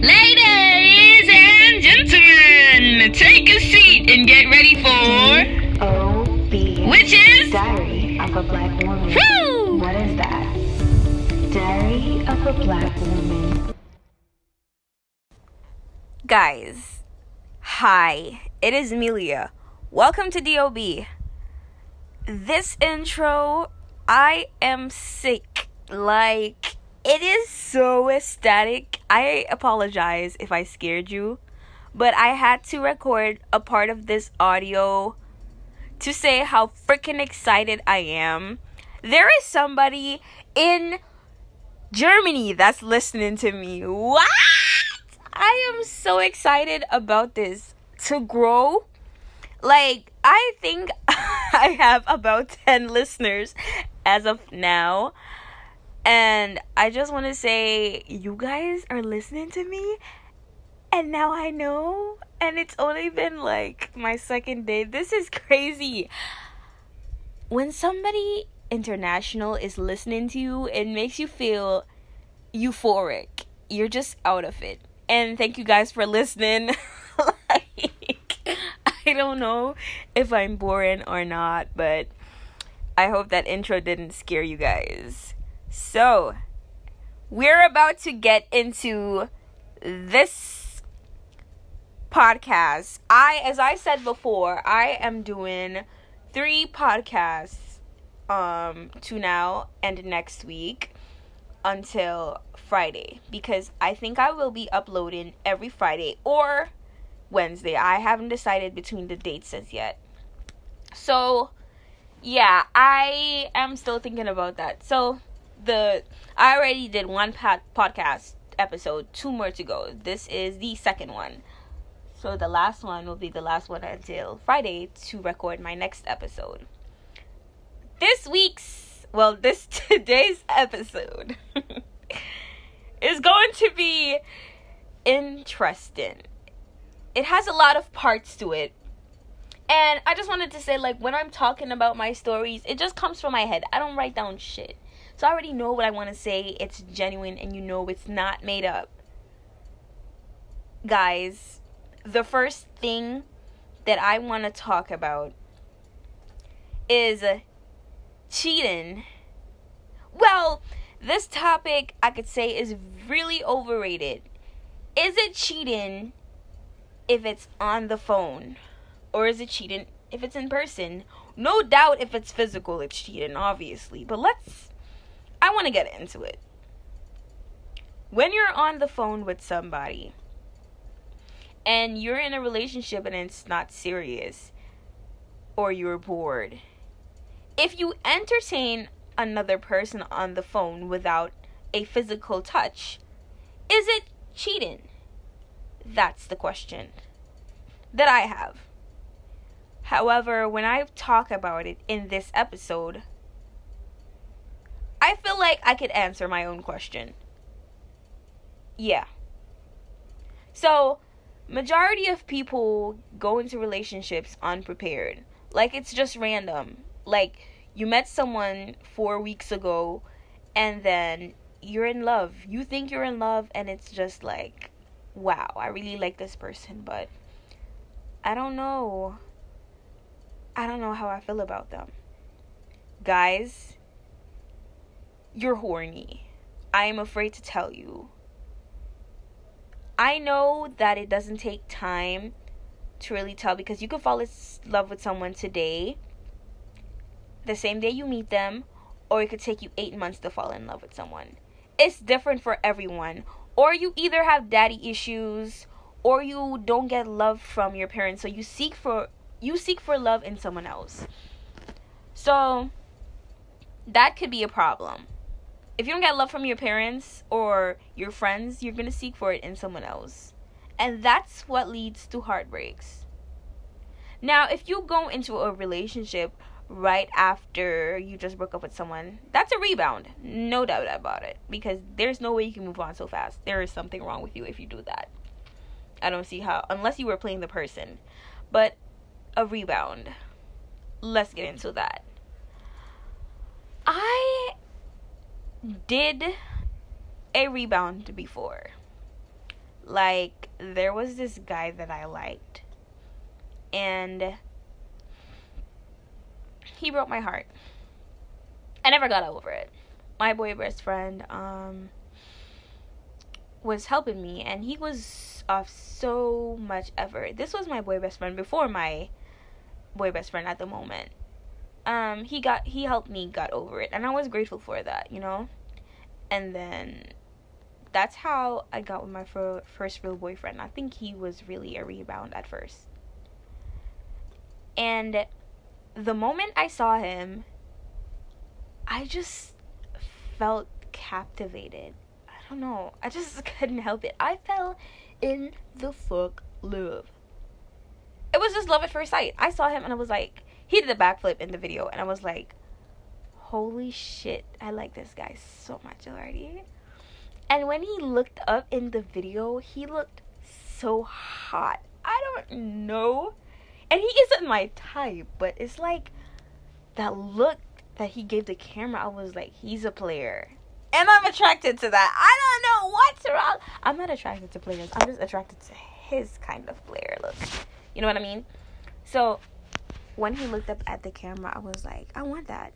Ladies and gentlemen, take a seat and get ready for O.B. which is Diary of a Black Woman. Woo! What is that? Diary of a Black Woman. Guys, hi, it is Amelia. Welcome to DOB. This intro, I am sick. Like, it is so ecstatic. I apologize if I scared you, but I had to record a part of this audio to say how freaking excited I am. There is somebody in Germany that's listening to me. What? I am so excited about this to grow. Like, I think I have about 10 listeners as of now. And I just want to say, you guys are listening to me. And now I know. And it's only been like my second day. This is crazy. When somebody international is listening to you, it makes you feel euphoric. You're just out of it. And thank you guys for listening. like, I don't know if I'm boring or not, but I hope that intro didn't scare you guys. So, we're about to get into this podcast. I as I said before, I am doing 3 podcasts um to now and next week until Friday because I think I will be uploading every Friday or Wednesday. I haven't decided between the dates as yet. So, yeah, I am still thinking about that. So, the I already did one pod, podcast episode, two more to go. This is the second one. So, the last one will be the last one until Friday to record my next episode. This week's, well, this today's episode is going to be interesting. It has a lot of parts to it. And I just wanted to say, like, when I'm talking about my stories, it just comes from my head. I don't write down shit. So I already know what I want to say. It's genuine, and you know it's not made up. Guys, the first thing that I want to talk about is cheating. Well, this topic I could say is really overrated. Is it cheating if it's on the phone? Or is it cheating if it's in person? No doubt if it's physical, it's cheating, obviously. But let's. I want to get into it. When you're on the phone with somebody and you're in a relationship and it's not serious, or you're bored, if you entertain another person on the phone without a physical touch, is it cheating? That's the question that I have. However, when I talk about it in this episode, I feel like I could answer my own question. Yeah. So, majority of people go into relationships unprepared. Like it's just random. Like you met someone 4 weeks ago and then you're in love. You think you're in love and it's just like wow, I really like this person, but I don't know. I don't know how I feel about them. Guys, you're horny. I am afraid to tell you. I know that it doesn't take time to really tell because you could fall in love with someone today, the same day you meet them, or it could take you eight months to fall in love with someone. It's different for everyone. Or you either have daddy issues or you don't get love from your parents so you seek for you seek for love in someone else. So that could be a problem. If you don't get love from your parents or your friends, you're going to seek for it in someone else. And that's what leads to heartbreaks. Now, if you go into a relationship right after you just broke up with someone, that's a rebound. No doubt about it. Because there's no way you can move on so fast. There is something wrong with you if you do that. I don't see how, unless you were playing the person. But a rebound. Let's get into that. I did a rebound before. Like, there was this guy that I liked, and he broke my heart. I never got over it. My boy best friend um was helping me and he was off so much effort. This was my boy best friend before my boy best friend at the moment. Um he got he helped me got over it and I was grateful for that, you know? And then that's how I got with my fir- first real boyfriend. I think he was really a rebound at first. And the moment I saw him, I just felt captivated. I don't know. I just couldn't help it. I fell in the fuck love. It was just love at first sight. I saw him and I was like, he did a backflip in the video, and I was like, holy shit, I like this guy so much already. And when he looked up in the video, he looked so hot. I don't know. And he isn't my type, but it's like that look that he gave the camera, I was like, he's a player. And I'm attracted to that. I don't know what's wrong. I'm not attracted to players. I'm just attracted to his kind of player look. You know what I mean? So when he looked up at the camera, I was like, I want that.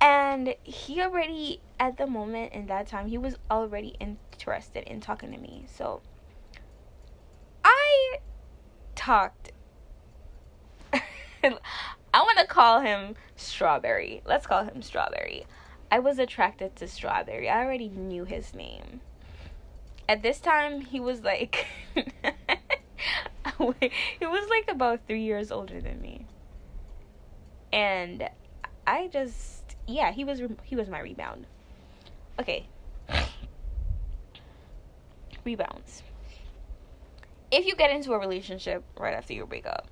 And he already, at the moment in that time, he was already interested in talking to me. So I talked. I want to call him Strawberry. Let's call him Strawberry. I was attracted to Strawberry. I already knew his name. At this time, he was like. he was like about three years older than me. And I just. Yeah, he was he was my rebound. Okay. Rebounds. If you get into a relationship right after you break up,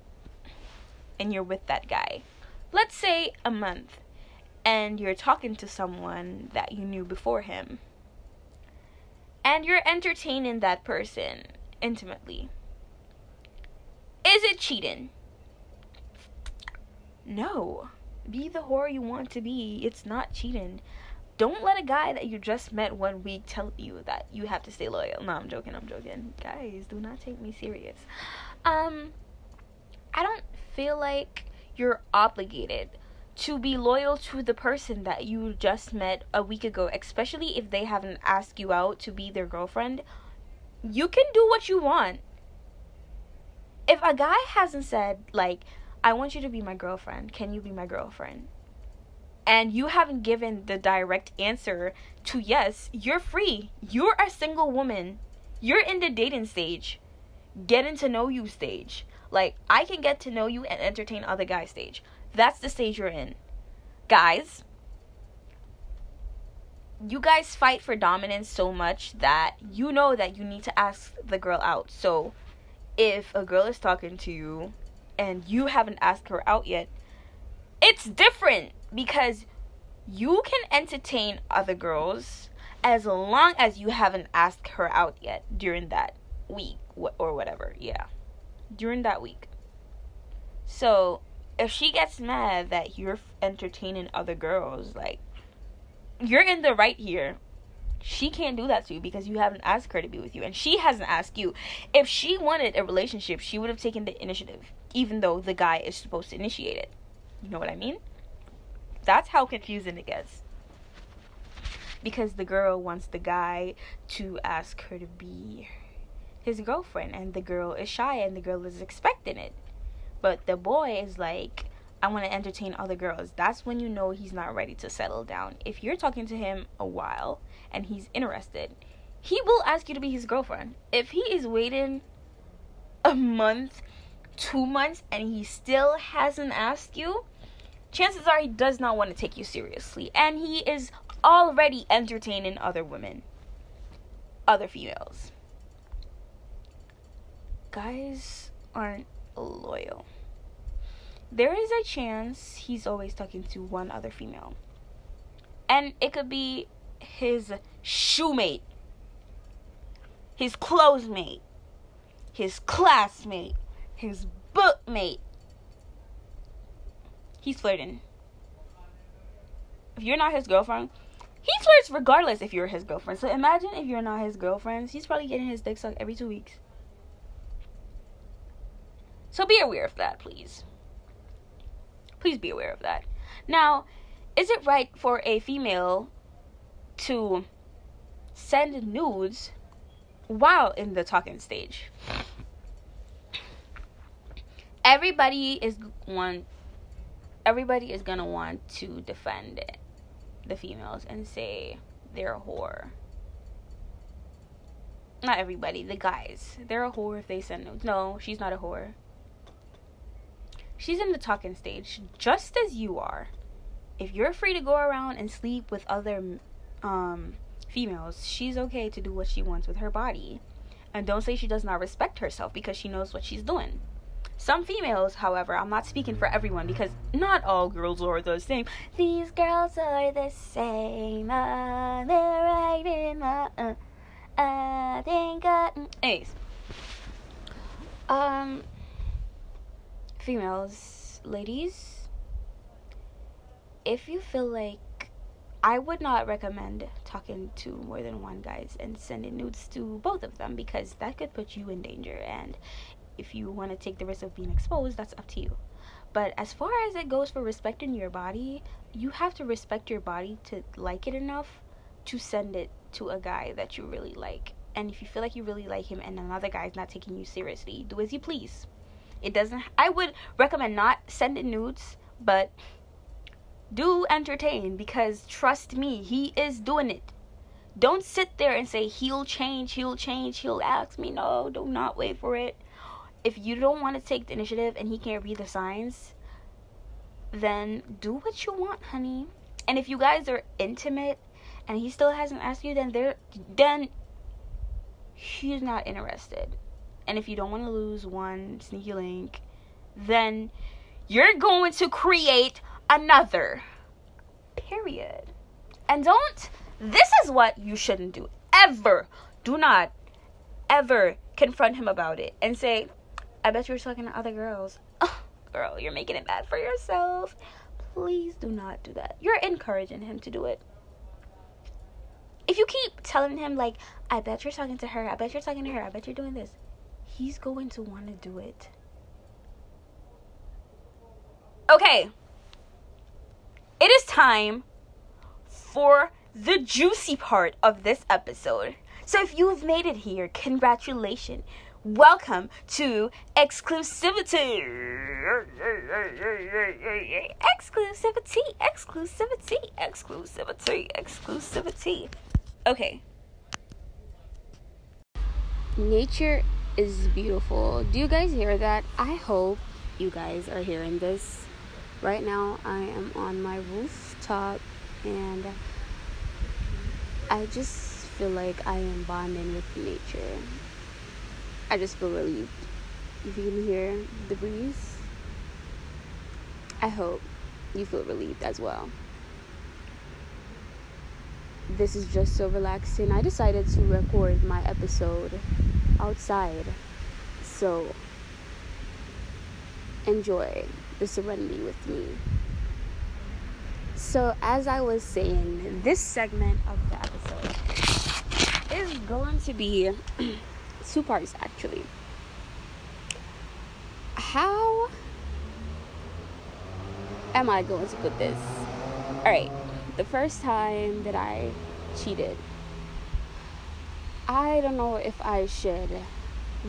and you're with that guy, let's say a month, and you're talking to someone that you knew before him, and you're entertaining that person intimately, is it cheating? No. Be the whore you want to be. It's not cheating. Don't let a guy that you just met one week tell you that you have to stay loyal. No, I'm joking. I'm joking. Guys, do not take me serious. Um, I don't feel like you're obligated to be loyal to the person that you just met a week ago, especially if they haven't asked you out to be their girlfriend. You can do what you want. If a guy hasn't said, like, I want you to be my girlfriend, can you be my girlfriend? And you haven't given the direct answer to yes, you're free. You're a single woman. You're in the dating stage, getting to know you stage. Like, I can get to know you and entertain other guys stage. That's the stage you're in. Guys, you guys fight for dominance so much that you know that you need to ask the girl out. So, if a girl is talking to you and you haven't asked her out yet, it's different because you can entertain other girls as long as you haven't asked her out yet during that week or whatever. Yeah. During that week. So, if she gets mad that you're entertaining other girls, like, you're in the right here. She can't do that to you because you haven't asked her to be with you, and she hasn't asked you. If she wanted a relationship, she would have taken the initiative, even though the guy is supposed to initiate it. You know what I mean? That's how confusing it gets. Because the girl wants the guy to ask her to be his girlfriend, and the girl is shy, and the girl is expecting it. But the boy is like, I want to entertain other girls. That's when you know he's not ready to settle down. If you're talking to him a while and he's interested, he will ask you to be his girlfriend. If he is waiting a month, two months, and he still hasn't asked you, chances are he does not want to take you seriously. And he is already entertaining other women, other females. Guys aren't loyal there is a chance he's always talking to one other female. And it could be his shoemate, his clothes mate, his classmate, his bookmate. He's flirting. If you're not his girlfriend, he flirts regardless if you're his girlfriend. So imagine if you're not his girlfriend. He's probably getting his dick sucked every two weeks. So be aware of that, please. Please be aware of that. Now, is it right for a female to send nudes while in the talking stage? Everybody is one everybody is gonna want to defend the females and say they're a whore. Not everybody, the guys. They're a whore if they send nudes. No, she's not a whore. She's in the talking stage just as you are. If you're free to go around and sleep with other um, females, she's okay to do what she wants with her body. And don't say she does not respect herself because she knows what she's doing. Some females, however, I'm not speaking for everyone because not all girls are the same. These girls are the same. Uh, they're right in my. Uh, I think I. Anyways. Um. Females, ladies, if you feel like. I would not recommend talking to more than one guys and sending nudes to both of them because that could put you in danger and if you want to take the risk of being exposed, that's up to you. But as far as it goes for respecting your body, you have to respect your body to like it enough to send it to a guy that you really like. And if you feel like you really like him and another guy is not taking you seriously, do as you please. It doesn't I would recommend not sending nudes, but do entertain because trust me, he is doing it. Don't sit there and say he'll change, he'll change, he'll ask me. No, do not wait for it if you don't want to take the initiative and he can't read the signs, then do what you want, honey. And if you guys are intimate and he still hasn't asked you, then there then he's not interested. And if you don't want to lose one sneaky link, then you're going to create another. Period. And don't this is what you shouldn't do. Ever. Do not ever confront him about it and say, I bet you're talking to other girls. Oh, girl, you're making it bad for yourself. Please do not do that. You're encouraging him to do it. If you keep telling him, like, I bet you're talking to her, I bet you're talking to her, I bet you're doing this, he's going to want to do it. Okay. It is time for the juicy part of this episode. So if you've made it here, congratulations. Welcome to exclusivity. Exclusivity, exclusivity, exclusivity, exclusivity. Okay. Nature is beautiful. Do you guys hear that? I hope you guys are hearing this. Right now, I am on my rooftop and I just feel like I am bonding with nature. I just feel relieved. If you can hear the breeze, I hope you feel relieved as well. This is just so relaxing. I decided to record my episode outside. So enjoy the serenity with me. So, as I was saying, this segment of the episode is going to be two parts actually. How am I going to put this? Alright, the first time that I cheated, I don't know if I should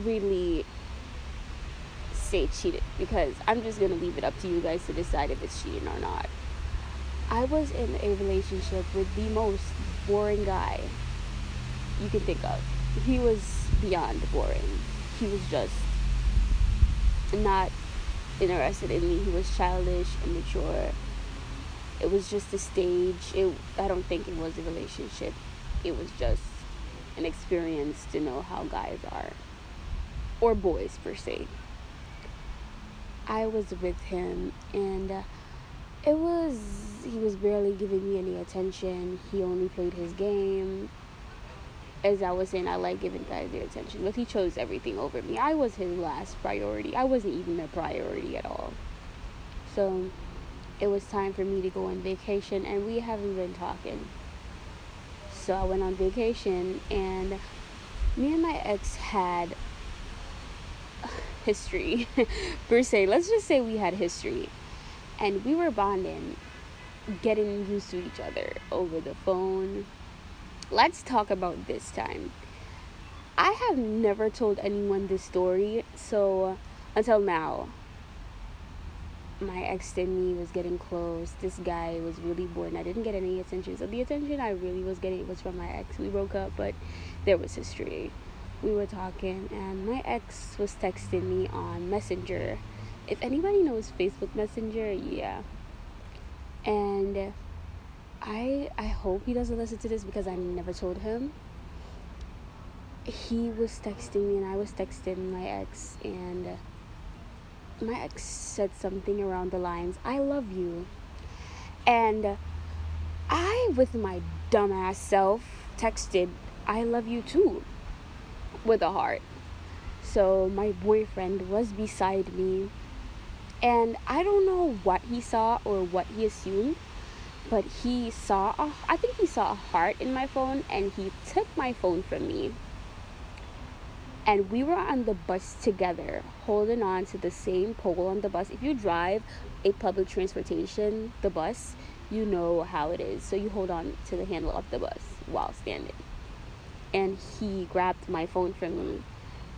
really say cheated because I'm just gonna leave it up to you guys to decide if it's cheating or not. I was in a relationship with the most boring guy you can think of he was beyond boring. He was just not interested in me. He was childish, immature. It was just a stage. It I don't think it was a relationship. It was just an experience to know how guys are or boys per se. I was with him and uh, it was he was barely giving me any attention. He only played his game as I was saying, I like giving guys their attention, but he chose everything over me. I was his last priority. I wasn't even a priority at all. So it was time for me to go on vacation, and we haven't been talking. So I went on vacation, and me and my ex had history per se. Let's just say we had history, and we were bonding, getting used to each other over the phone. Let's talk about this time. I have never told anyone this story, so until now, my ex and me was getting close. This guy was really bored and I didn't get any attention. So the attention I really was getting was from my ex. We broke up, but there was history. We were talking and my ex was texting me on Messenger. If anybody knows Facebook Messenger, yeah. And I I hope he doesn't listen to this because I never told him. He was texting me and I was texting my ex and my ex said something around the lines, I love you. And I, with my dumbass self, texted, I love you too, with a heart. So my boyfriend was beside me, and I don't know what he saw or what he assumed, but he saw, a, I think he saw a heart in my phone, and he took my phone from me. And we were on the bus together holding on to the same pole on the bus. If you drive a public transportation the bus you know how it is. So you hold on to the handle of the bus while standing. And he grabbed my phone from me.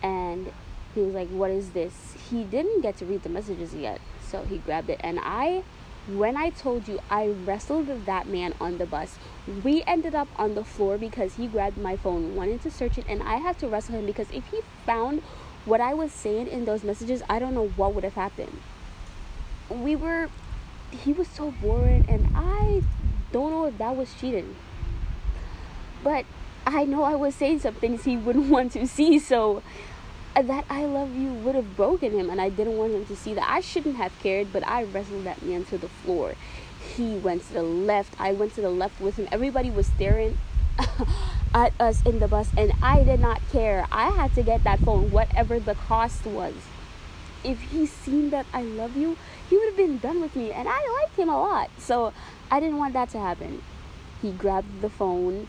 And he was like what is this? He didn't get to read the messages yet so he grabbed it. And i when I told you I wrestled that man on the bus, we ended up on the floor because he grabbed my phone, wanted to search it, and I had to wrestle him because if he found what I was saying in those messages, I don't know what would have happened. We were, he was so boring, and I don't know if that was cheating. But I know I was saying some things he wouldn't want to see, so Uh, that I love you would have broken him, and I didn't want him to see that. I shouldn't have cared, but I wrestled that man to the floor. He went to the left. I went to the left with him. Everybody was staring at us in the bus, and I did not care. I had to get that phone, whatever the cost was. If he seen that I love you, he would have been done with me, and I liked him a lot. So I didn't want that to happen. He grabbed the phone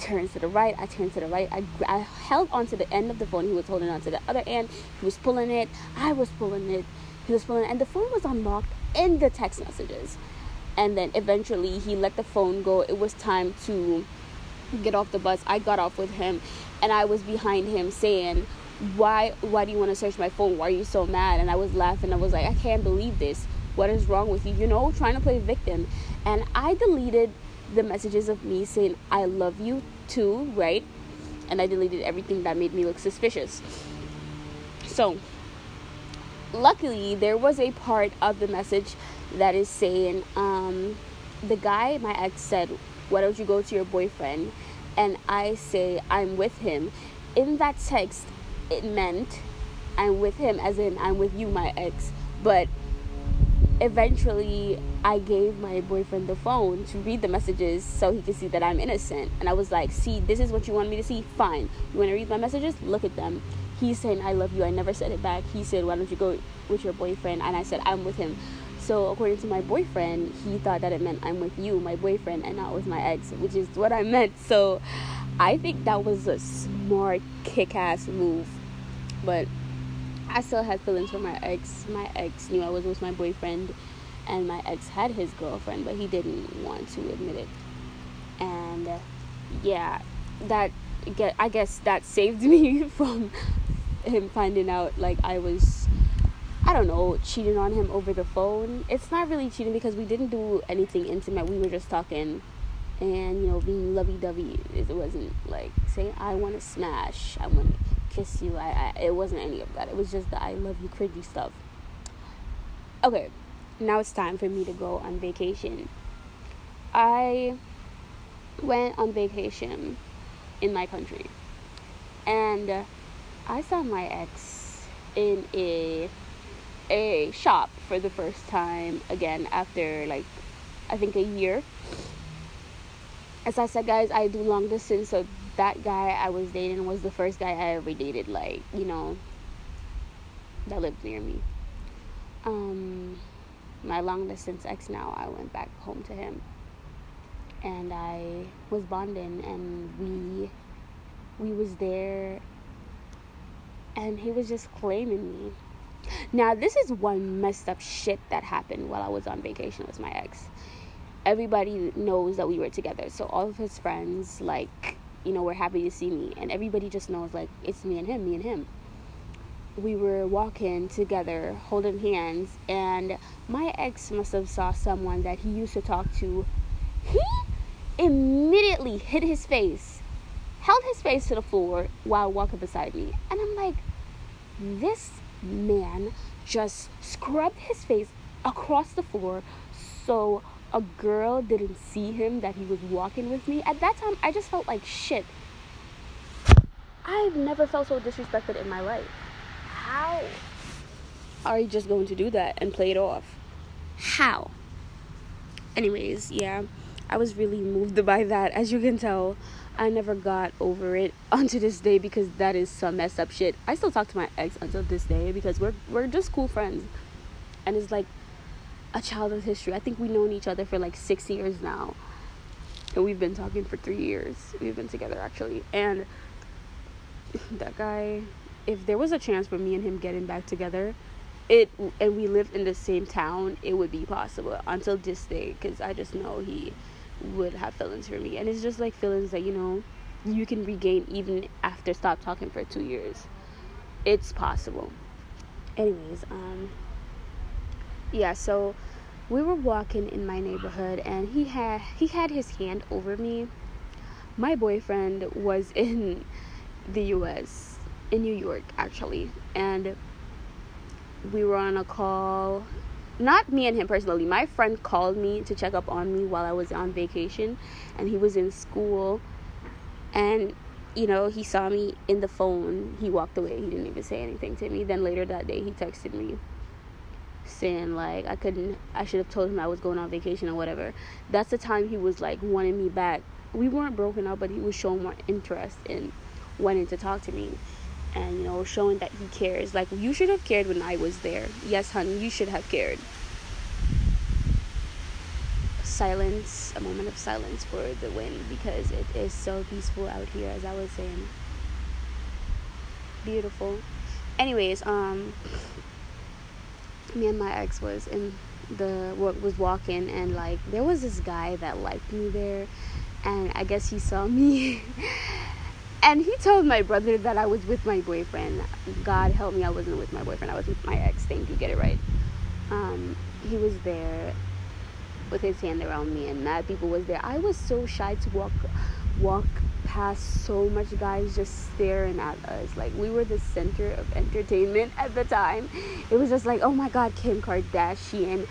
turns to the right. I turned to the right. I, I held onto the end of the phone. He was holding onto the other end. He was pulling it. I was pulling it. He was pulling it. And the phone was unlocked in the text messages. And then eventually he let the phone go. It was time to get off the bus. I got off with him and I was behind him saying, why why do you want to search my phone? Why are you so mad? And I was laughing. I was like, I can't believe this. What is wrong with you? You know, trying to play victim. And I deleted the messages of me saying I love you too, right? And I deleted everything that made me look suspicious. So, luckily, there was a part of the message that is saying, um, the guy, my ex, said, Why don't you go to your boyfriend? And I say, I'm with him. In that text, it meant I'm with him, as in I'm with you, my ex. But eventually I gave my boyfriend the phone to read the messages so he could see that I'm innocent. And I was like, see, this is what you want me to see? Fine. You want to read my messages? Look at them. He's saying, I love you. I never said it back. He said, why don't you go with your boyfriend? And I said, I'm with him. So, according to my boyfriend, he thought that it meant I'm with you, my boyfriend, and not with my ex, which is what I meant. So, I think that was a smart, kick ass move. But I still had feelings for my ex. My ex knew I was with my boyfriend, and my ex had his girlfriend, but he didn't want to admit it. And yeah, that get I guess that saved me from him finding out like I was I don't know, cheating on him over the phone. It's not really cheating because we didn't do anything intimate. We were just talking and you know being lovey-dovey. It wasn't like saying I want to smash. I want kiss you. I, I it wasn't any of that. It was just the I love you cringy stuff. Okay, now it's time for me to go on vacation. I went on vacation in my country, and I saw my ex in a a shop for the first time again after like I think a year. As I said, guys, I do long distance, so that guy I was dating was the first guy I ever dated, like, you know, that lived near me. Um, my long distance ex now, I went back home to him. and I was bonding and we we was there and he was just claiming me. Now this is one messed up shit that happened while I was on vacation with my ex. Everybody knows that we were together, so all of his friends like you know were happy to see me, and everybody just knows like it's me and him, me and him. We were walking together, holding hands, and my ex must have saw someone that he used to talk to. He immediately hit his face, held his face to the floor while walking beside me. And I'm like, this man just scrubbed his face across the floor so a girl didn't see him that he was walking with me. At that time, I just felt like shit. I've never felt so disrespected in my life. How are you just going to do that and play it off? How? Anyways, yeah. I was really moved by that. As you can tell, I never got over it unto this day because that is some messed up shit. I still talk to my ex until this day because we're we're just cool friends, and it's like a childhood history. I think we've known each other for like six years now, and we've been talking for three years. We've been together actually, and that guy. If there was a chance for me and him getting back together, it and we lived in the same town, it would be possible until this day because I just know he would have feelings for me and it's just like feelings that you know you can regain even after stop talking for two years it's possible anyways um yeah so we were walking in my neighborhood and he had he had his hand over me my boyfriend was in the US in New York actually and we were on a call not me and him personally. My friend called me to check up on me while I was on vacation, and he was in school. And you know, he saw me in the phone. He walked away. He didn't even say anything to me. Then later that day, he texted me saying like I couldn't. I should have told him I was going on vacation or whatever. That's the time he was like wanting me back. We weren't broken up, but he was showing more interest in wanting to talk to me and you know showing that he cares like you should have cared when i was there yes honey you should have cared silence a moment of silence for the wind because it is so peaceful out here as i was saying beautiful anyways um me and my ex was in the was walking and like there was this guy that liked me there and i guess he saw me and he told my brother that I was with my boyfriend. God help me, I wasn't with my boyfriend. I was with my ex. Thank you, get it right. Um, he was there with his hand around me, and mad people was there. I was so shy to walk, walk past so much guys just staring at us. Like we were the center of entertainment at the time. It was just like, oh my God, Kim Kardashian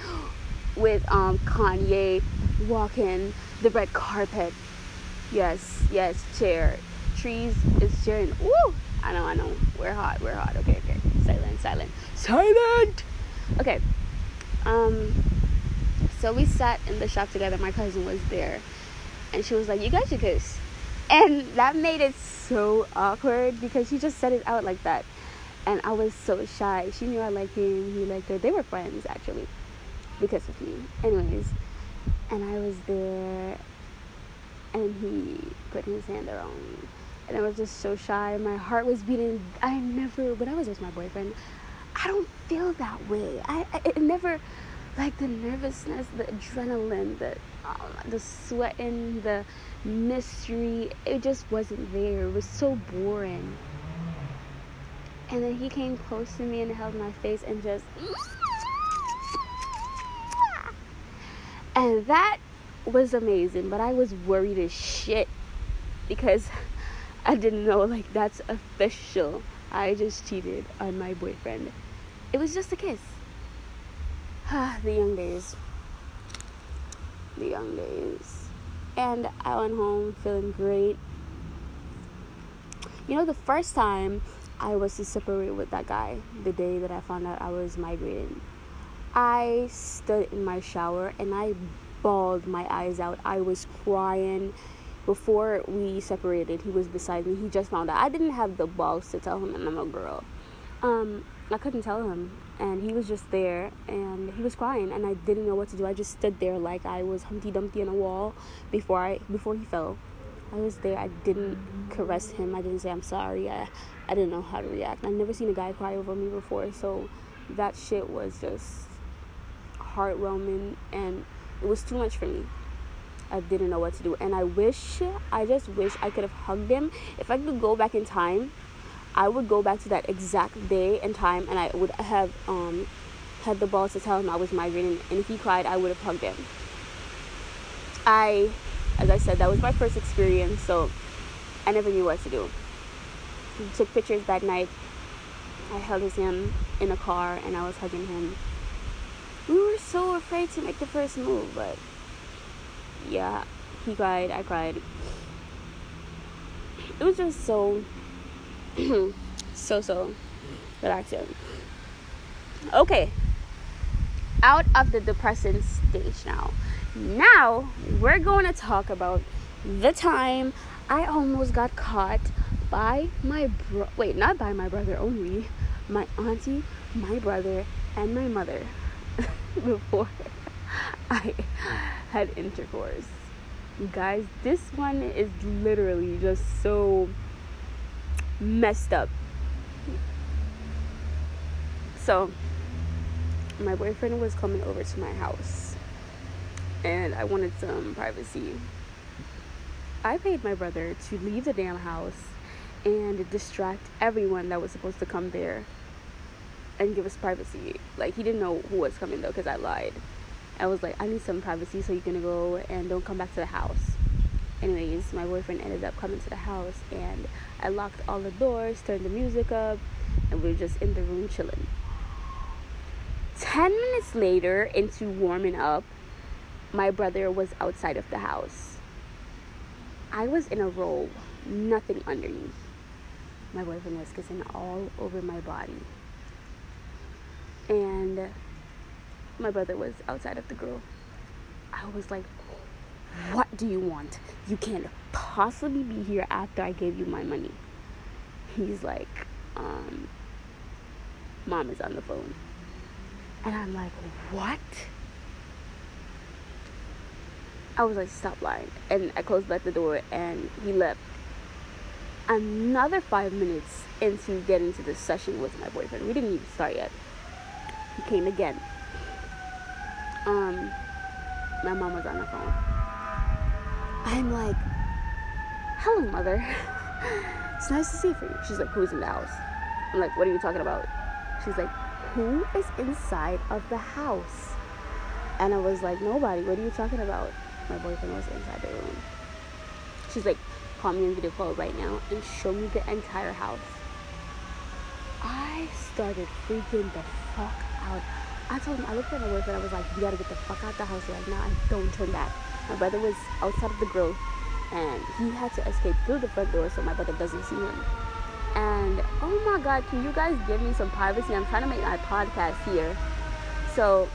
with um Kanye walking the red carpet. Yes, yes, chair trees is cheering. Woo! I know, I know. We're hot. We're hot. Okay, okay. Silent, silent, silent. Okay. Um. So we sat in the shop together. My cousin was there, and she was like, "You guys should kiss," and that made it so awkward because she just said it out like that, and I was so shy. She knew I liked him. He liked her. They were friends actually, because of me. Anyways, and I was there, and he put his hand around me and I was just so shy. My heart was beating. I never, when I was with my boyfriend, I don't feel that way. I, I it never, like the nervousness, the adrenaline, the um, the sweating, the mystery. It just wasn't there. It was so boring. And then he came close to me and held my face and just, and that was amazing. But I was worried as shit because I didn't know like that's official. I just cheated on my boyfriend. It was just a kiss. The young days. The young days. And I went home feeling great. You know, the first time I was to separate with that guy, the day that I found out I was migrating, I stood in my shower and I bawled my eyes out. I was crying before we separated, he was beside me. He just found out. I didn't have the balls to tell him I'm a girl. Um, I couldn't tell him. And he was just there and he was crying and I didn't know what to do. I just stood there like I was Humpty Dumpty on a wall before I before he fell. I was there. I didn't caress him. I didn't say I'm sorry. I I didn't know how to react. I've never seen a guy cry over me before, so that shit was just heartwarming and it was too much for me. I didn't know what to do. And I wish, I just wish I could have hugged him. If I could go back in time, I would go back to that exact day and time and I would have um, had the balls to tell him I was migrating. And if he cried, I would have hugged him. I, as I said, that was my first experience, so I never knew what to do. took pictures that night. I held his hand in a car and I was hugging him. We were so afraid to make the first move, but yeah, he cried, I cried. It was just so, so, so relaxing. Okay, out of the depressing stage now. Now we're going to talk about the time I almost got caught by my bro. Wait, not by my brother only, my auntie, my brother, and my mother before I had intercourse. Guys, this one is literally just so messed up. So, my boyfriend was coming over to my house and I wanted some privacy. I paid my brother to leave the damn house and distract everyone that was supposed to come there and give us privacy. Like, he didn't know who was coming though because I lied. I was like, I need some privacy, so you're gonna go and don't come back to the house. Anyways, my boyfriend ended up coming to the house, and I locked all the doors, turned the music up, and we were just in the room chilling. 10 minutes later, into warming up, my brother was outside of the house. I was in a robe, nothing underneath. My boyfriend was kissing all over my body. And my brother was outside of the grill. I was like, What do you want? You can't possibly be here after I gave you my money. He's like, um, Mom is on the phone. And I'm like, What? I was like, Stop lying. And I closed back the door and he left. Another five minutes into getting to the session with my boyfriend. We didn't even start yet. He came again um, my mom was on the phone. I'm like, hello, mother. it's nice to see you. She's like, who's in the house? I'm like, what are you talking about? She's like, who is inside of the house? And I was like, nobody. What are you talking about? My boyfriend was inside the room. She's like, call me on video call right now and show me the entire house. I started freaking the fuck out. I told him, I looked at my boyfriend, I was like, you gotta get the fuck out the house right now and don't turn back. My brother was outside of the grill and he had to escape through the front door so my brother doesn't see him. And oh my god, can you guys give me some privacy? I'm trying to make my podcast here. So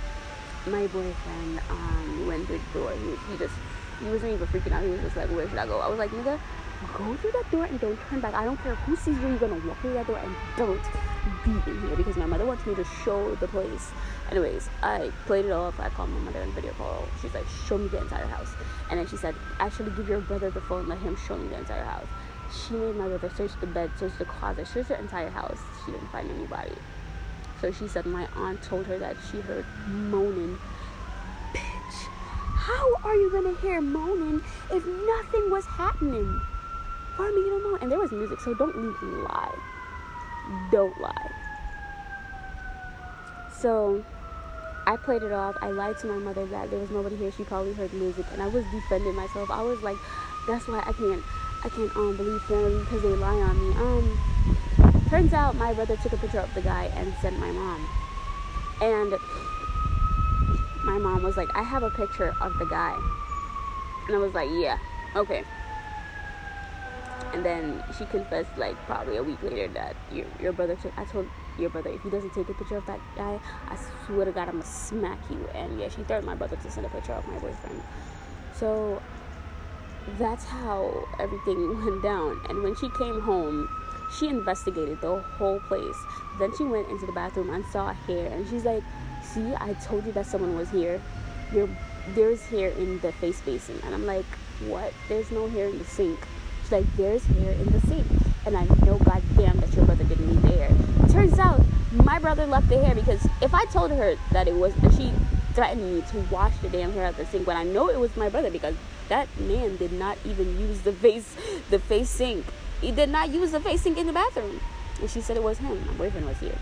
my boyfriend um, went through the door. He, he just he wasn't even freaking out. He was just like, where should I go? I was like, nigga, go through that door and don't turn back. I don't care who sees you. You're gonna walk through that door and don't here because my mother wants me to show the place. Anyways, I played it off. I called my mother on video call. She's like, show me the entire house. And then she said, actually give your brother the phone. Let him show me the entire house. She made my brother search the bed, search the closet, search the entire house. She didn't find anybody. So she said my aunt told her that she heard moaning. Bitch, how are you gonna hear moaning if nothing was happening? for me to moan. And there was music, so don't even lie. Don't lie. So I played it off. I lied to my mother that there was nobody here. She probably heard music, and I was defending myself. I was like, "That's why I can't, I can't um believe family because they lie on me." Um, turns out my brother took a picture of the guy and sent my mom, and my mom was like, "I have a picture of the guy," and I was like, "Yeah, okay." And then she confessed like probably a week later that your your brother took. I told your brother if he doesn't take a picture of that guy, I swear to God I'm gonna smack you. And yeah, she threatened my brother to send a picture of my boyfriend. So that's how everything went down. And when she came home, she investigated the whole place. Then she went into the bathroom and saw hair, and she's like, "See, I told you that someone was here. There, there's hair in the face basin." And I'm like, "What? There's no hair in the sink." Like, "There's hair in the sink." And I know goddamn that your brother didn't leave the hair. Turns out my brother left the hair because if I told her that it was, she threatened me to wash the damn hair out the sink when I know it was my brother because that man did not even use the face the face sink. He did not use the face sink in the bathroom. And she said it was him. My boyfriend was here.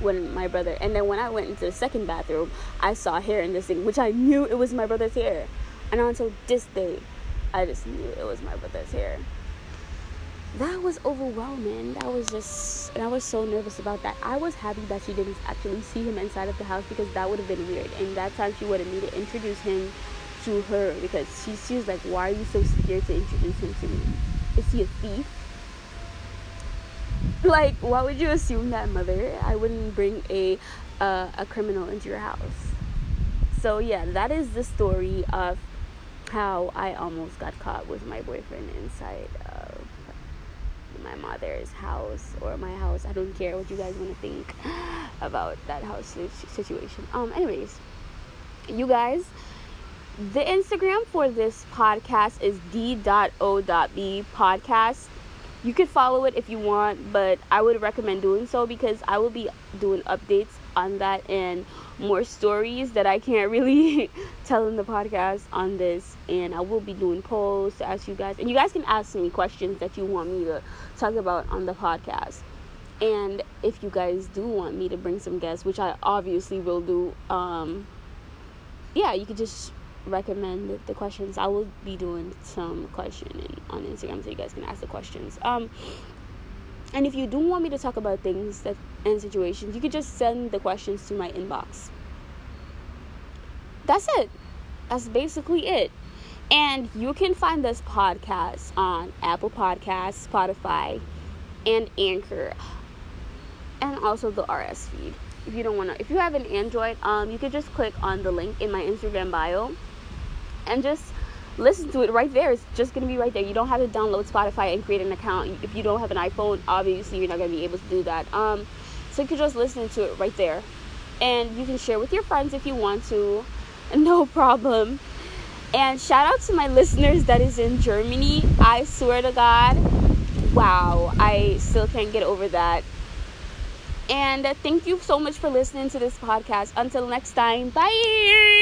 When my brother and then when I went into the second bathroom, I saw hair in the sink, which I knew it was my brother's hair. And until this day, I just knew it was my brother's hair that was overwhelming. That was just, and I was so nervous about that. I was happy that she didn't actually see him inside of the house because that would have been weird. And that time she would have needed to introduce him to her because she, she was like, Why are you so scared to introduce him to me? Is he a thief? Like, why would you assume that, mother? I wouldn't bring a uh, a criminal into your house. So yeah, that is the story of how I almost got caught with my boyfriend inside of my mother's house or my house. I don't care what you guys want to think about that house situation. Um, anyways, you guys, the Instagram for this podcast is d.o.b podcast. You could follow it if you want, but I would recommend doing so because I will be doing updates on that and more stories that I can't really tell in the podcast on this. And I will be doing polls to ask you guys. And you guys can ask me questions that you want me to talk about on the podcast. And if you guys do want me to bring some guests, which I obviously will do, um, yeah, you could just recommend the questions. I will be doing some questioning on Instagram so you guys can ask the questions. Um, and if you do want me to talk about things that and situations, you could just send the questions to my inbox. That's it. That's basically it. And you can find this podcast on Apple Podcasts, Spotify, and Anchor, and also the RS feed. If you don't want to, if you have an Android, um, you could just click on the link in my Instagram bio, and just listen to it right there. It's just gonna be right there. You don't have to download Spotify and create an account. If you don't have an iPhone, obviously you're not gonna be able to do that. Um, so you can just listen to it right there, and you can share with your friends if you want to. No problem. And shout out to my listeners that is in Germany. I swear to God, wow, I still can't get over that. And thank you so much for listening to this podcast. Until next time, bye.